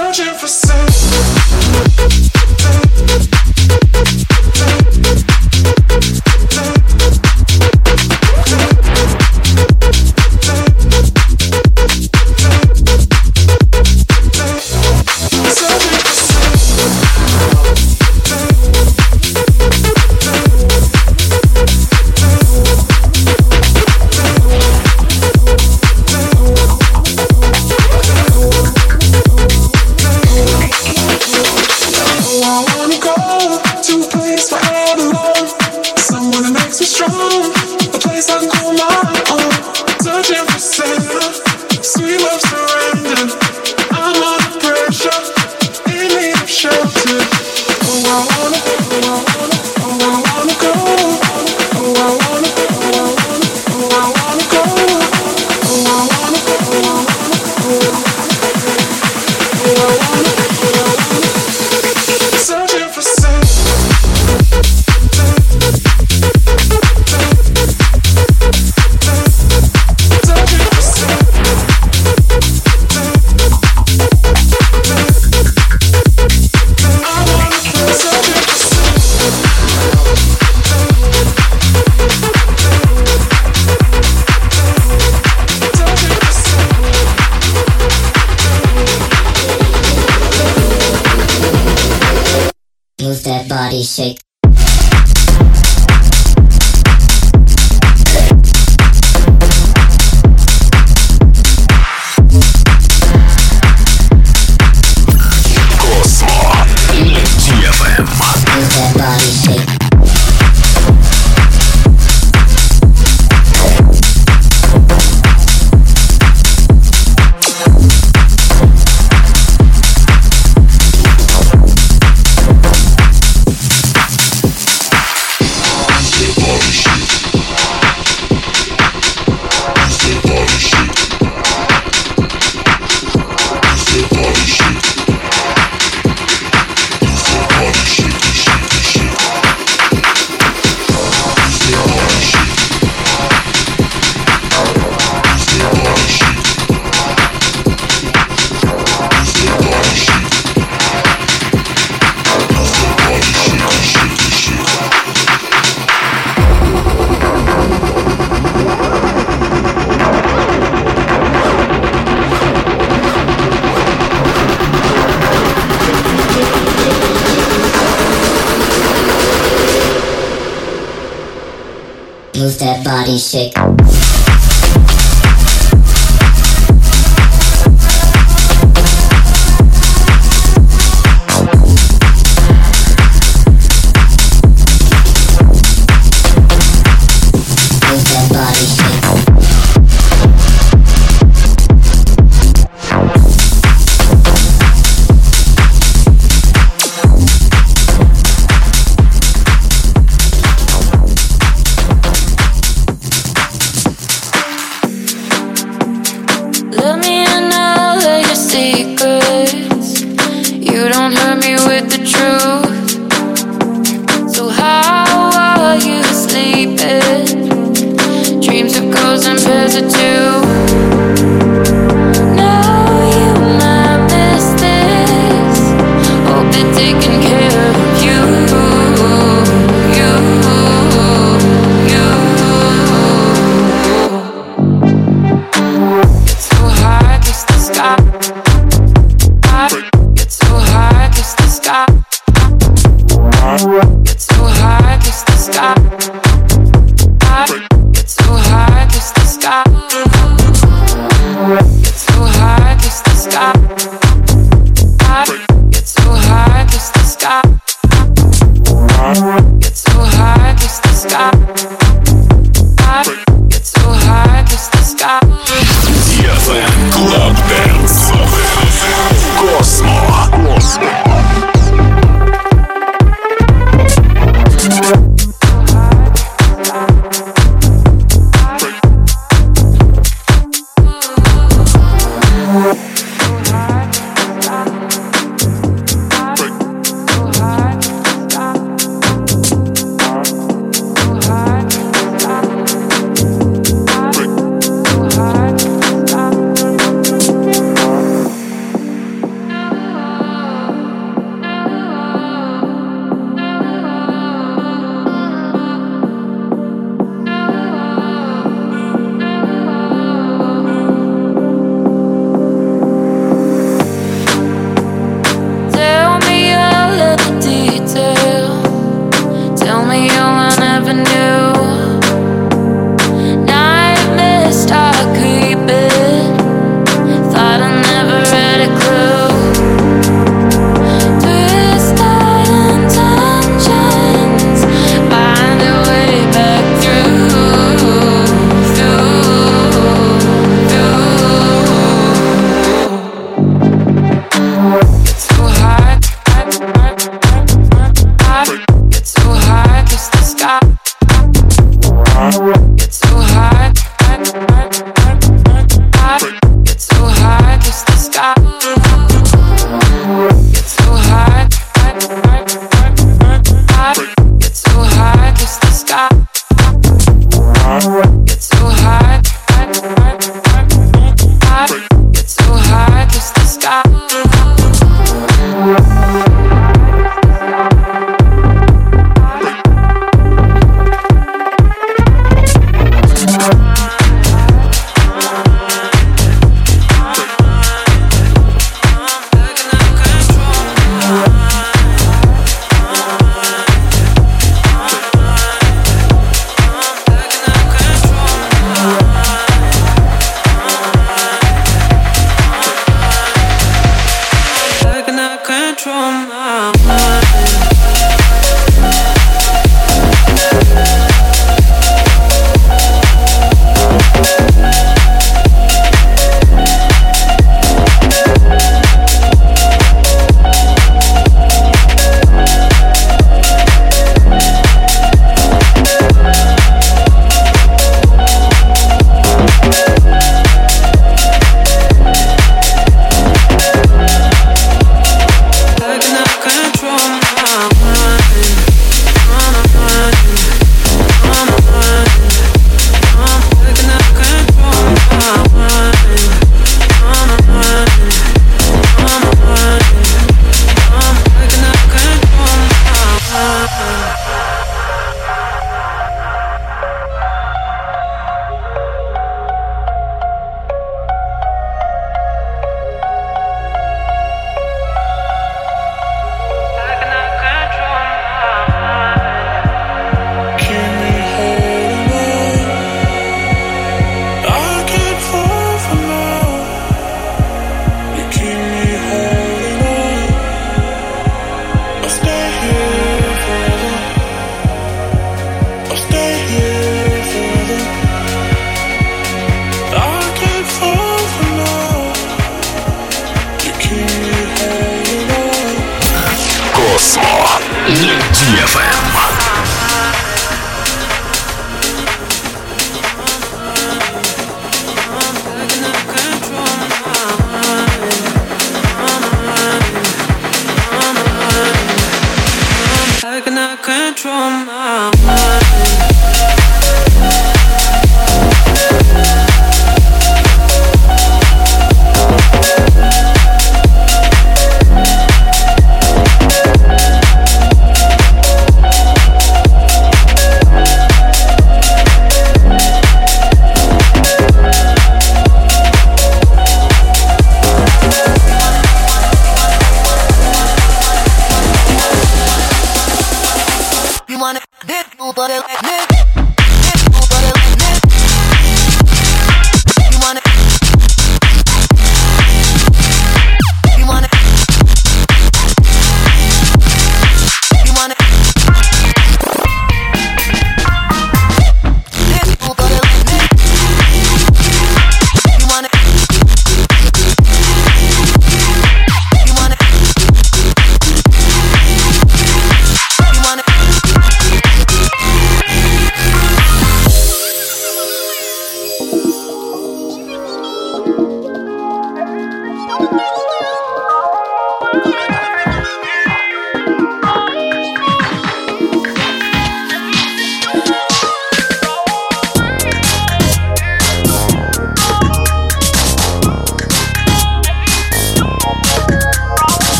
Body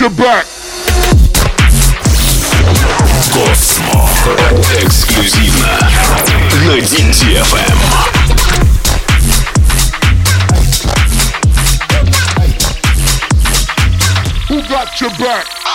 got your back. Космо. Эксклюзивно на DFM. Who got your back?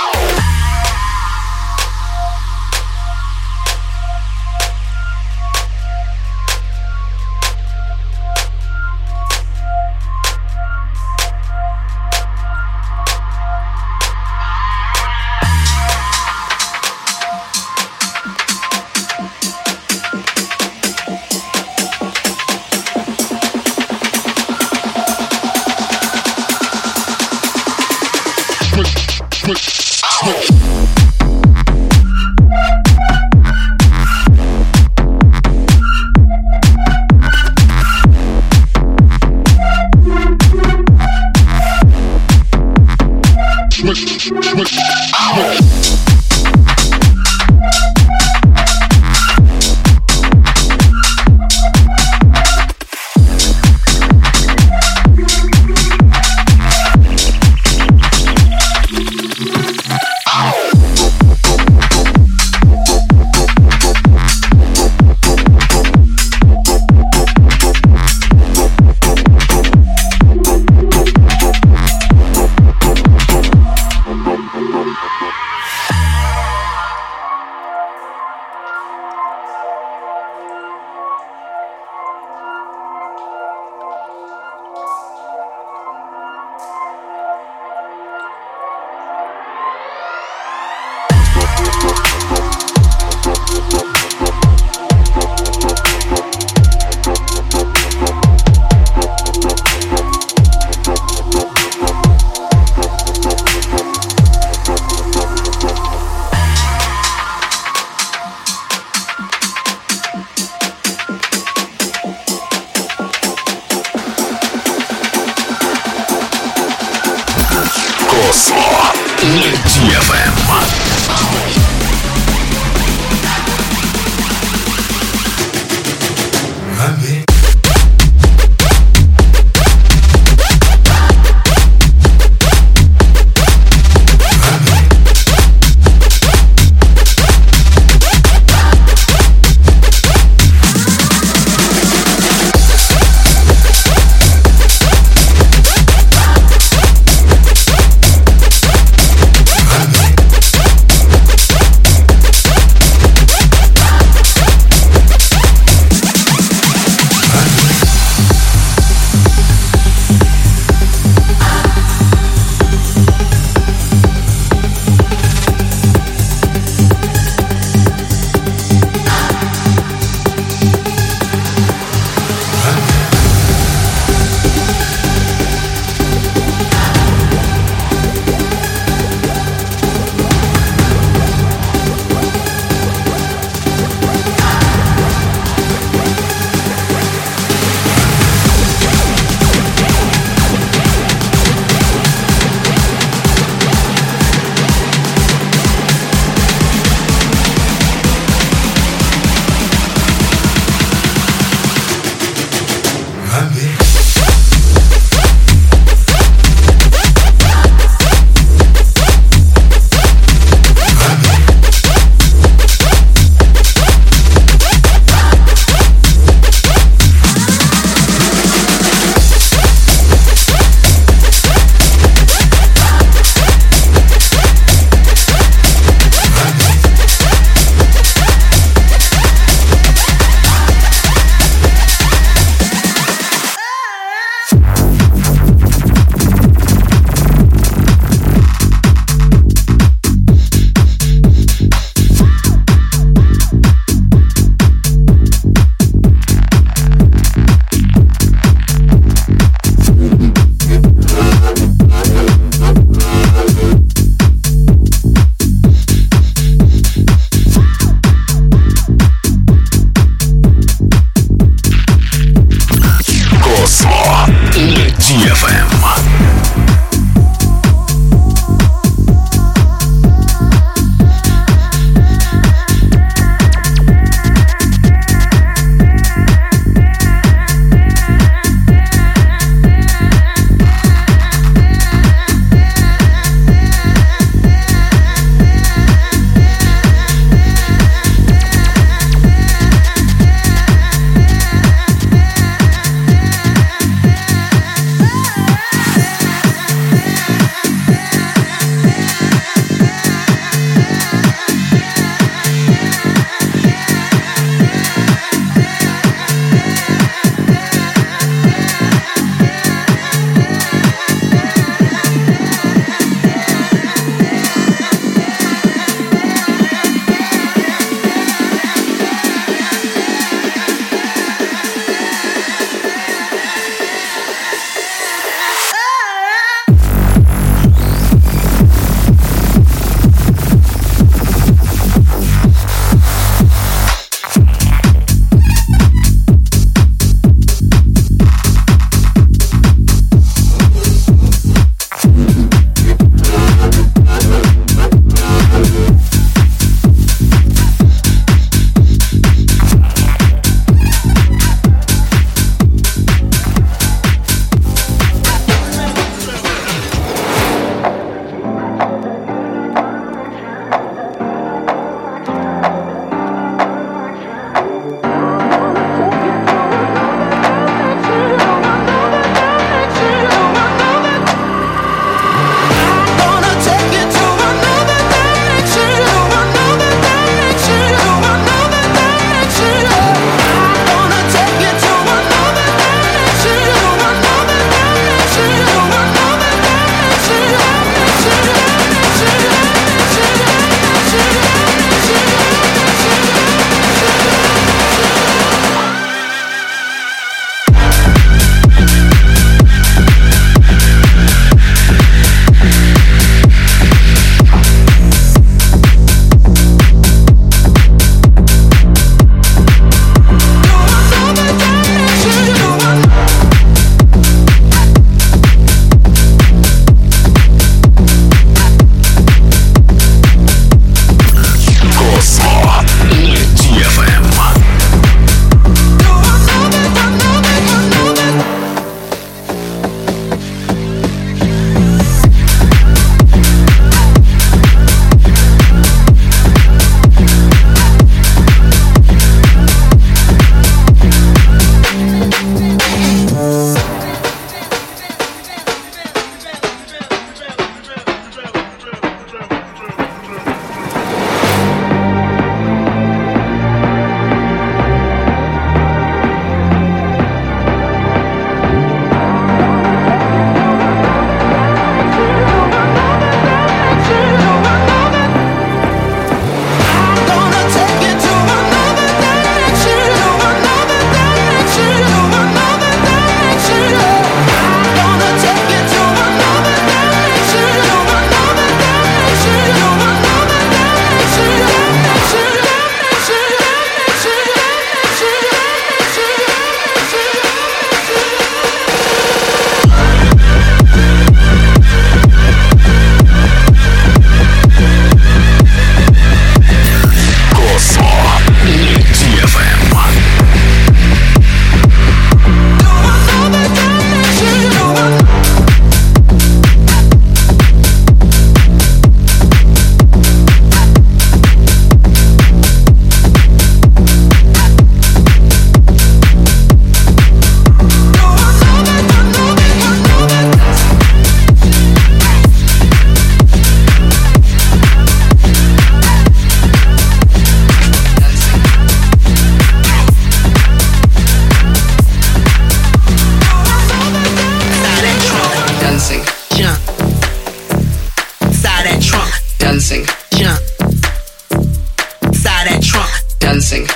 Dancing,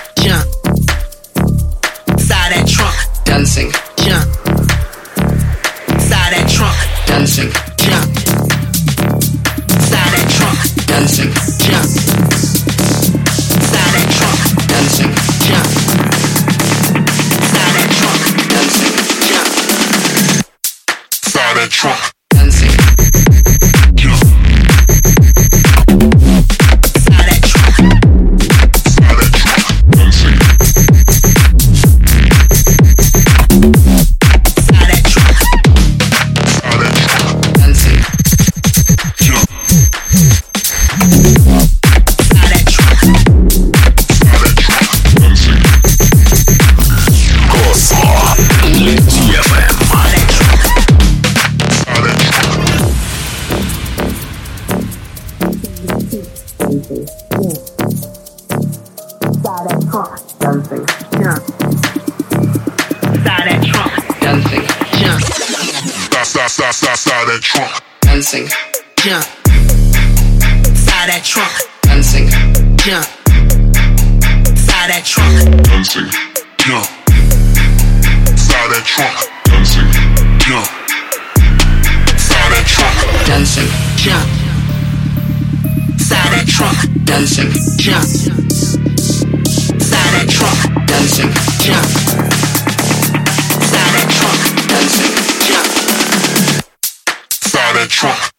Side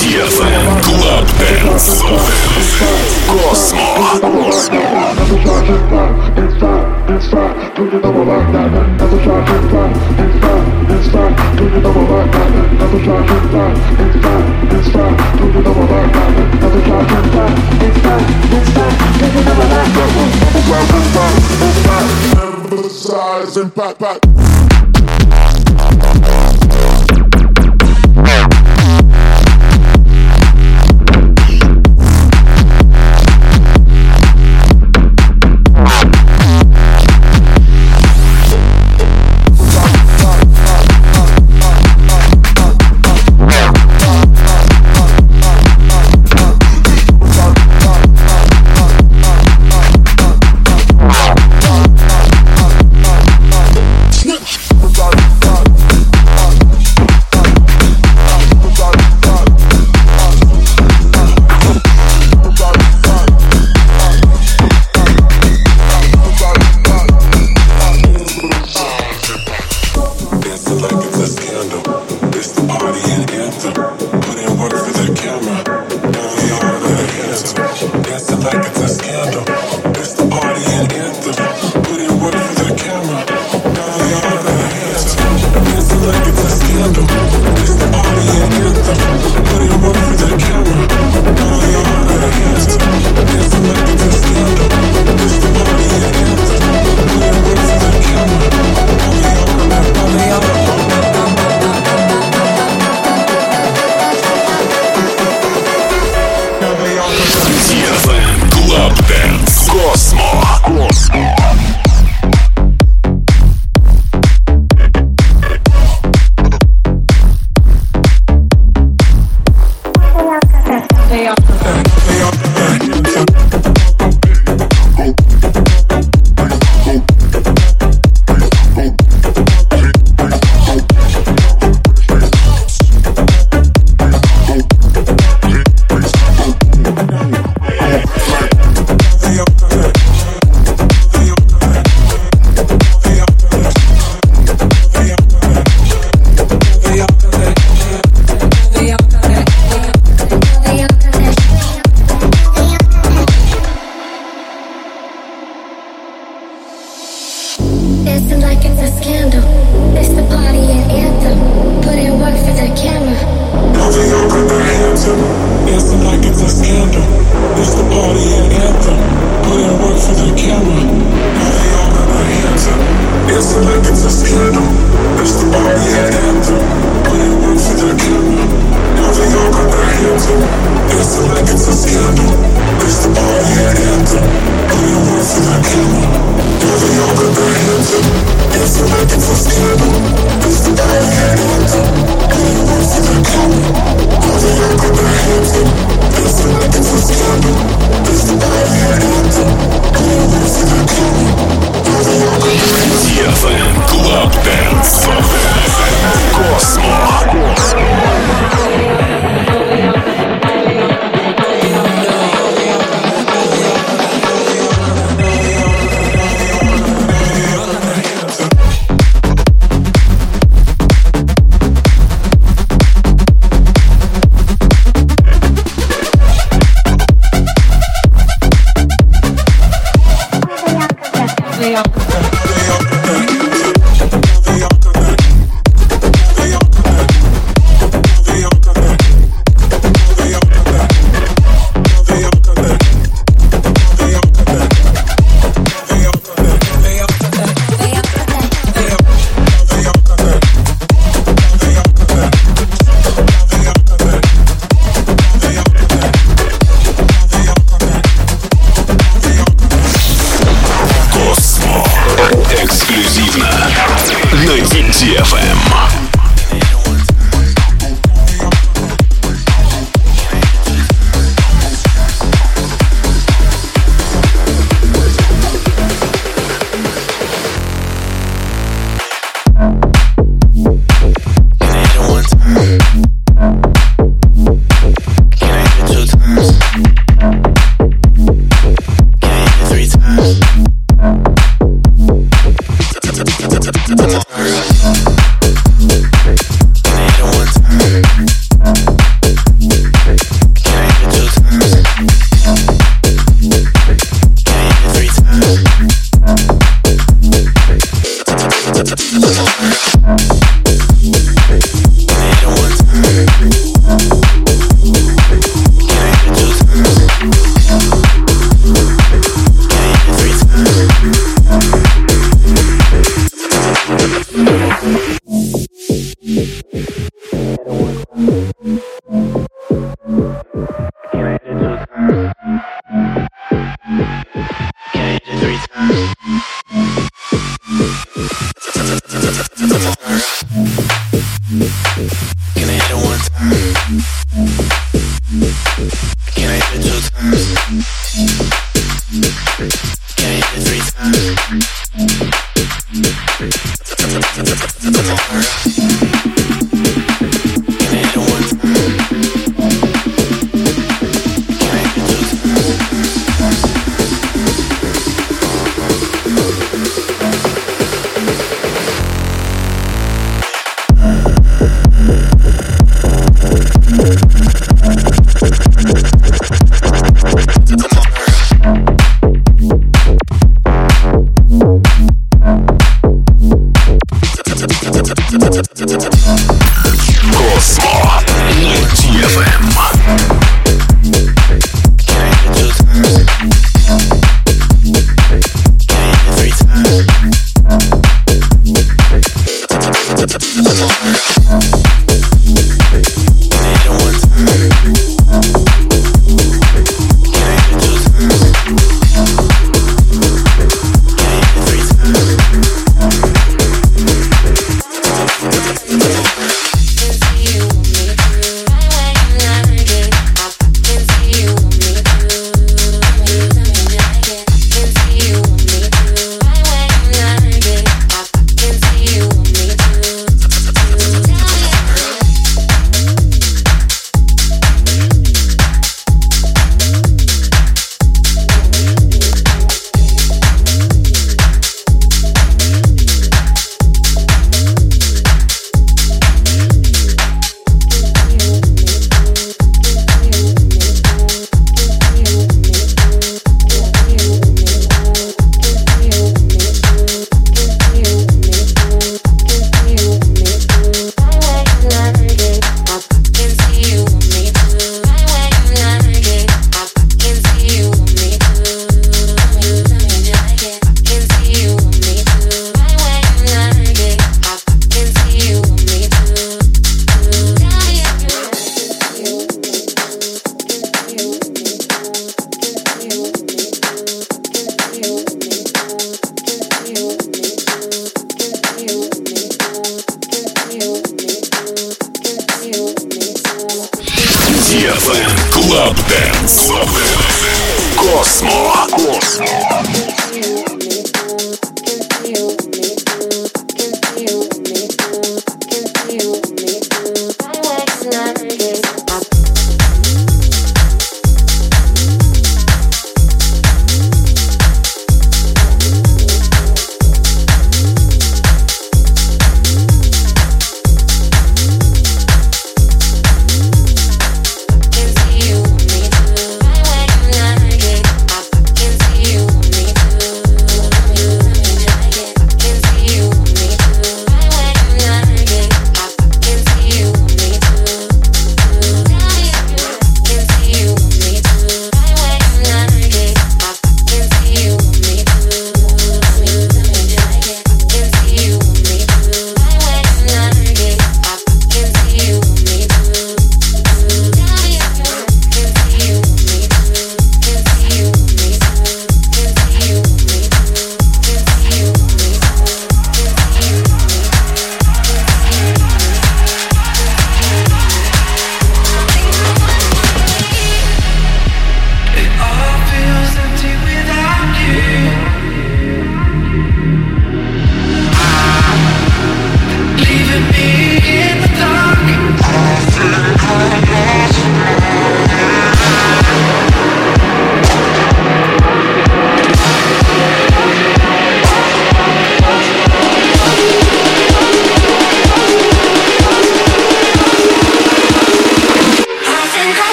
DFM Club Dance. Cosmo. Size and back, back. Dancing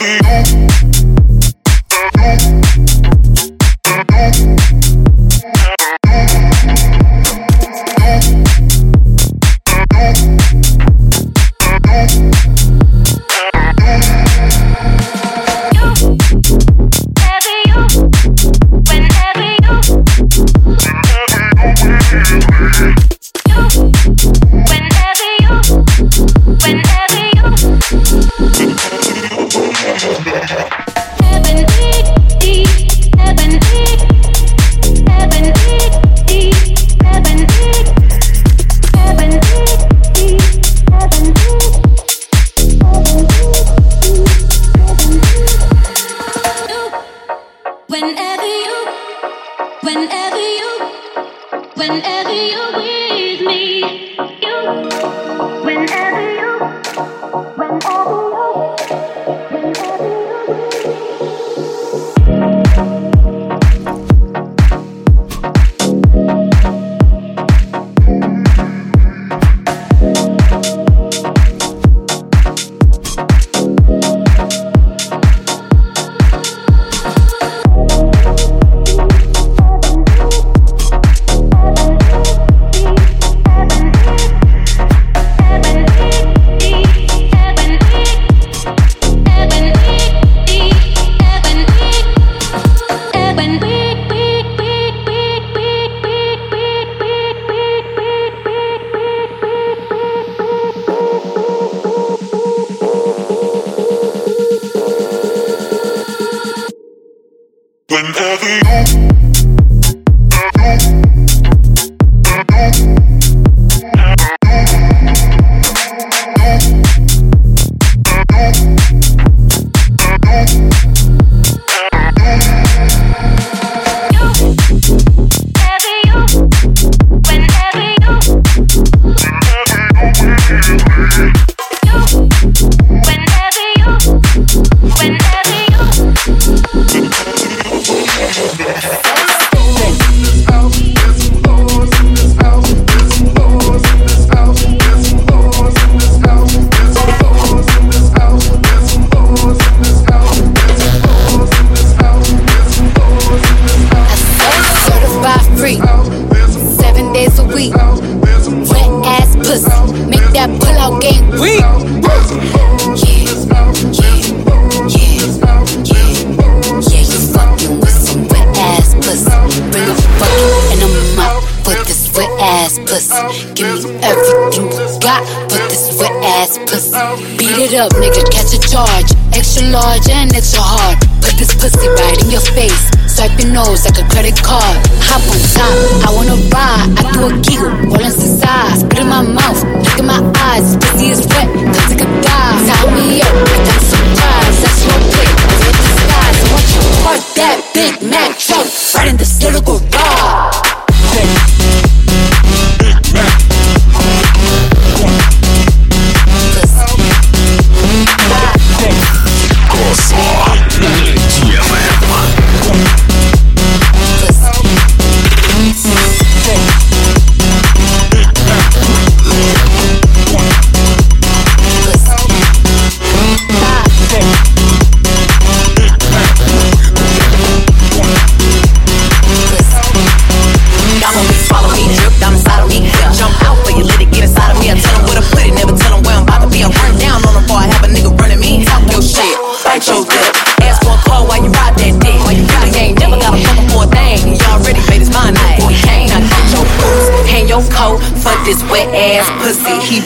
Whenever Certified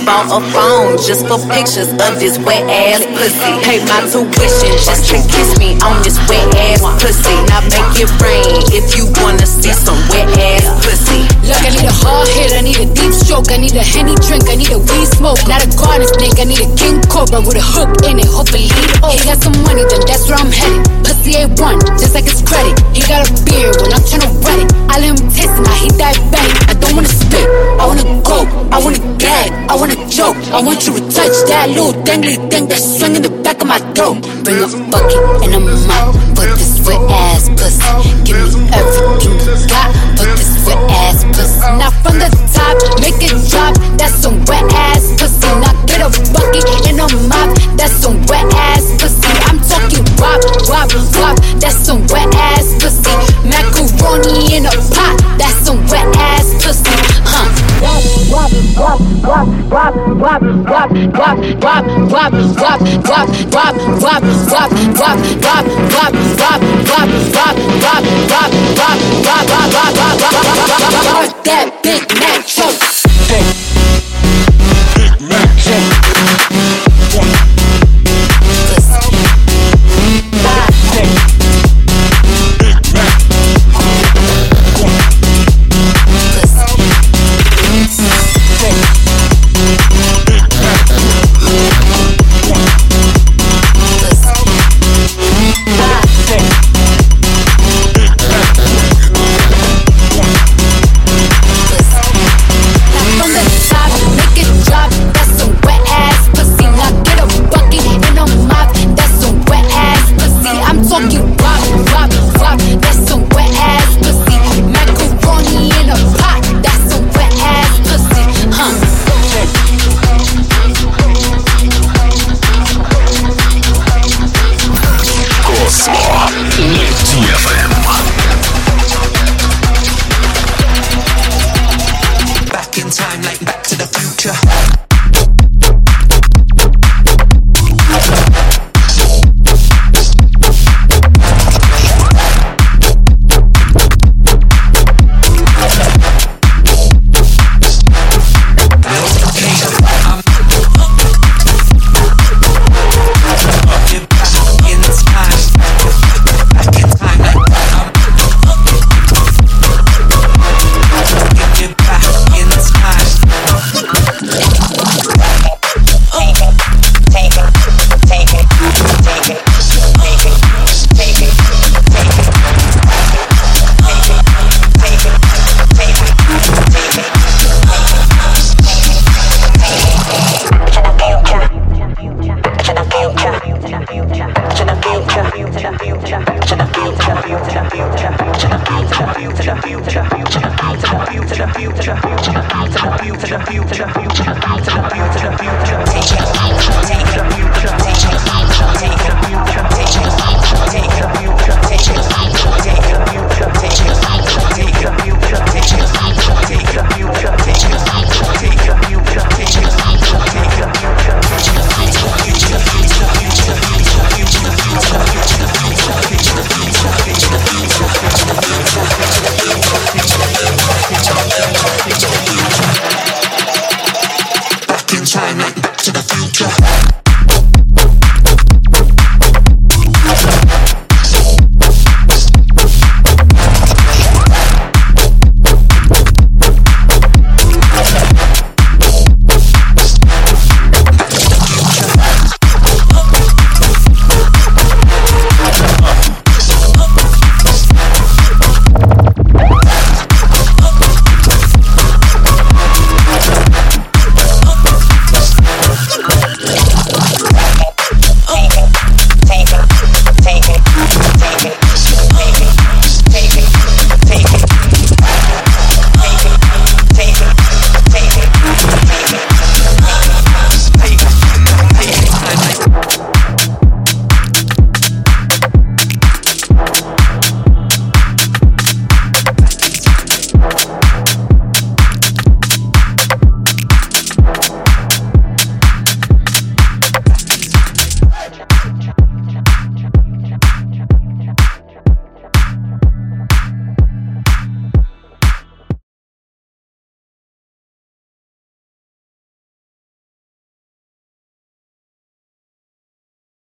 bought a phone just for pictures of this wet ass pussy. Pay my tuition just to kiss me on this wet ass pussy. Now make it rain if you wanna see some wet ass pussy. Look, I need a hard hit, I need a deep stroke, I need a henny drink, I need a weed smoke, not a garden snake, I need a king cobra with a hook in it, hopefully he oh. He got some money, then that's where I'm headed. Pussy A1, just like his credit. He got a beard when I'm tryna wet it. I let him taste it, now he diabetic. I don't wanna spit, I wanna go, I wanna gag, I wanna choke. I want you to touch that little dangly thing that's swinging in the back of my throat. Bring a bucket and a mop for this wet ass pussy. Give me everything you got for this wet ass pussy. Now from the top, make it drop. That's some wet ass pussy. Now get a bucket and a mop. That's some wet ass pussy. I'm talking wop, wop, wop. That's some wet ass pussy. Macaroni in a pot. That's some wet ass pussy. Huh? That Big Mac choke. Big Mac choke. the future.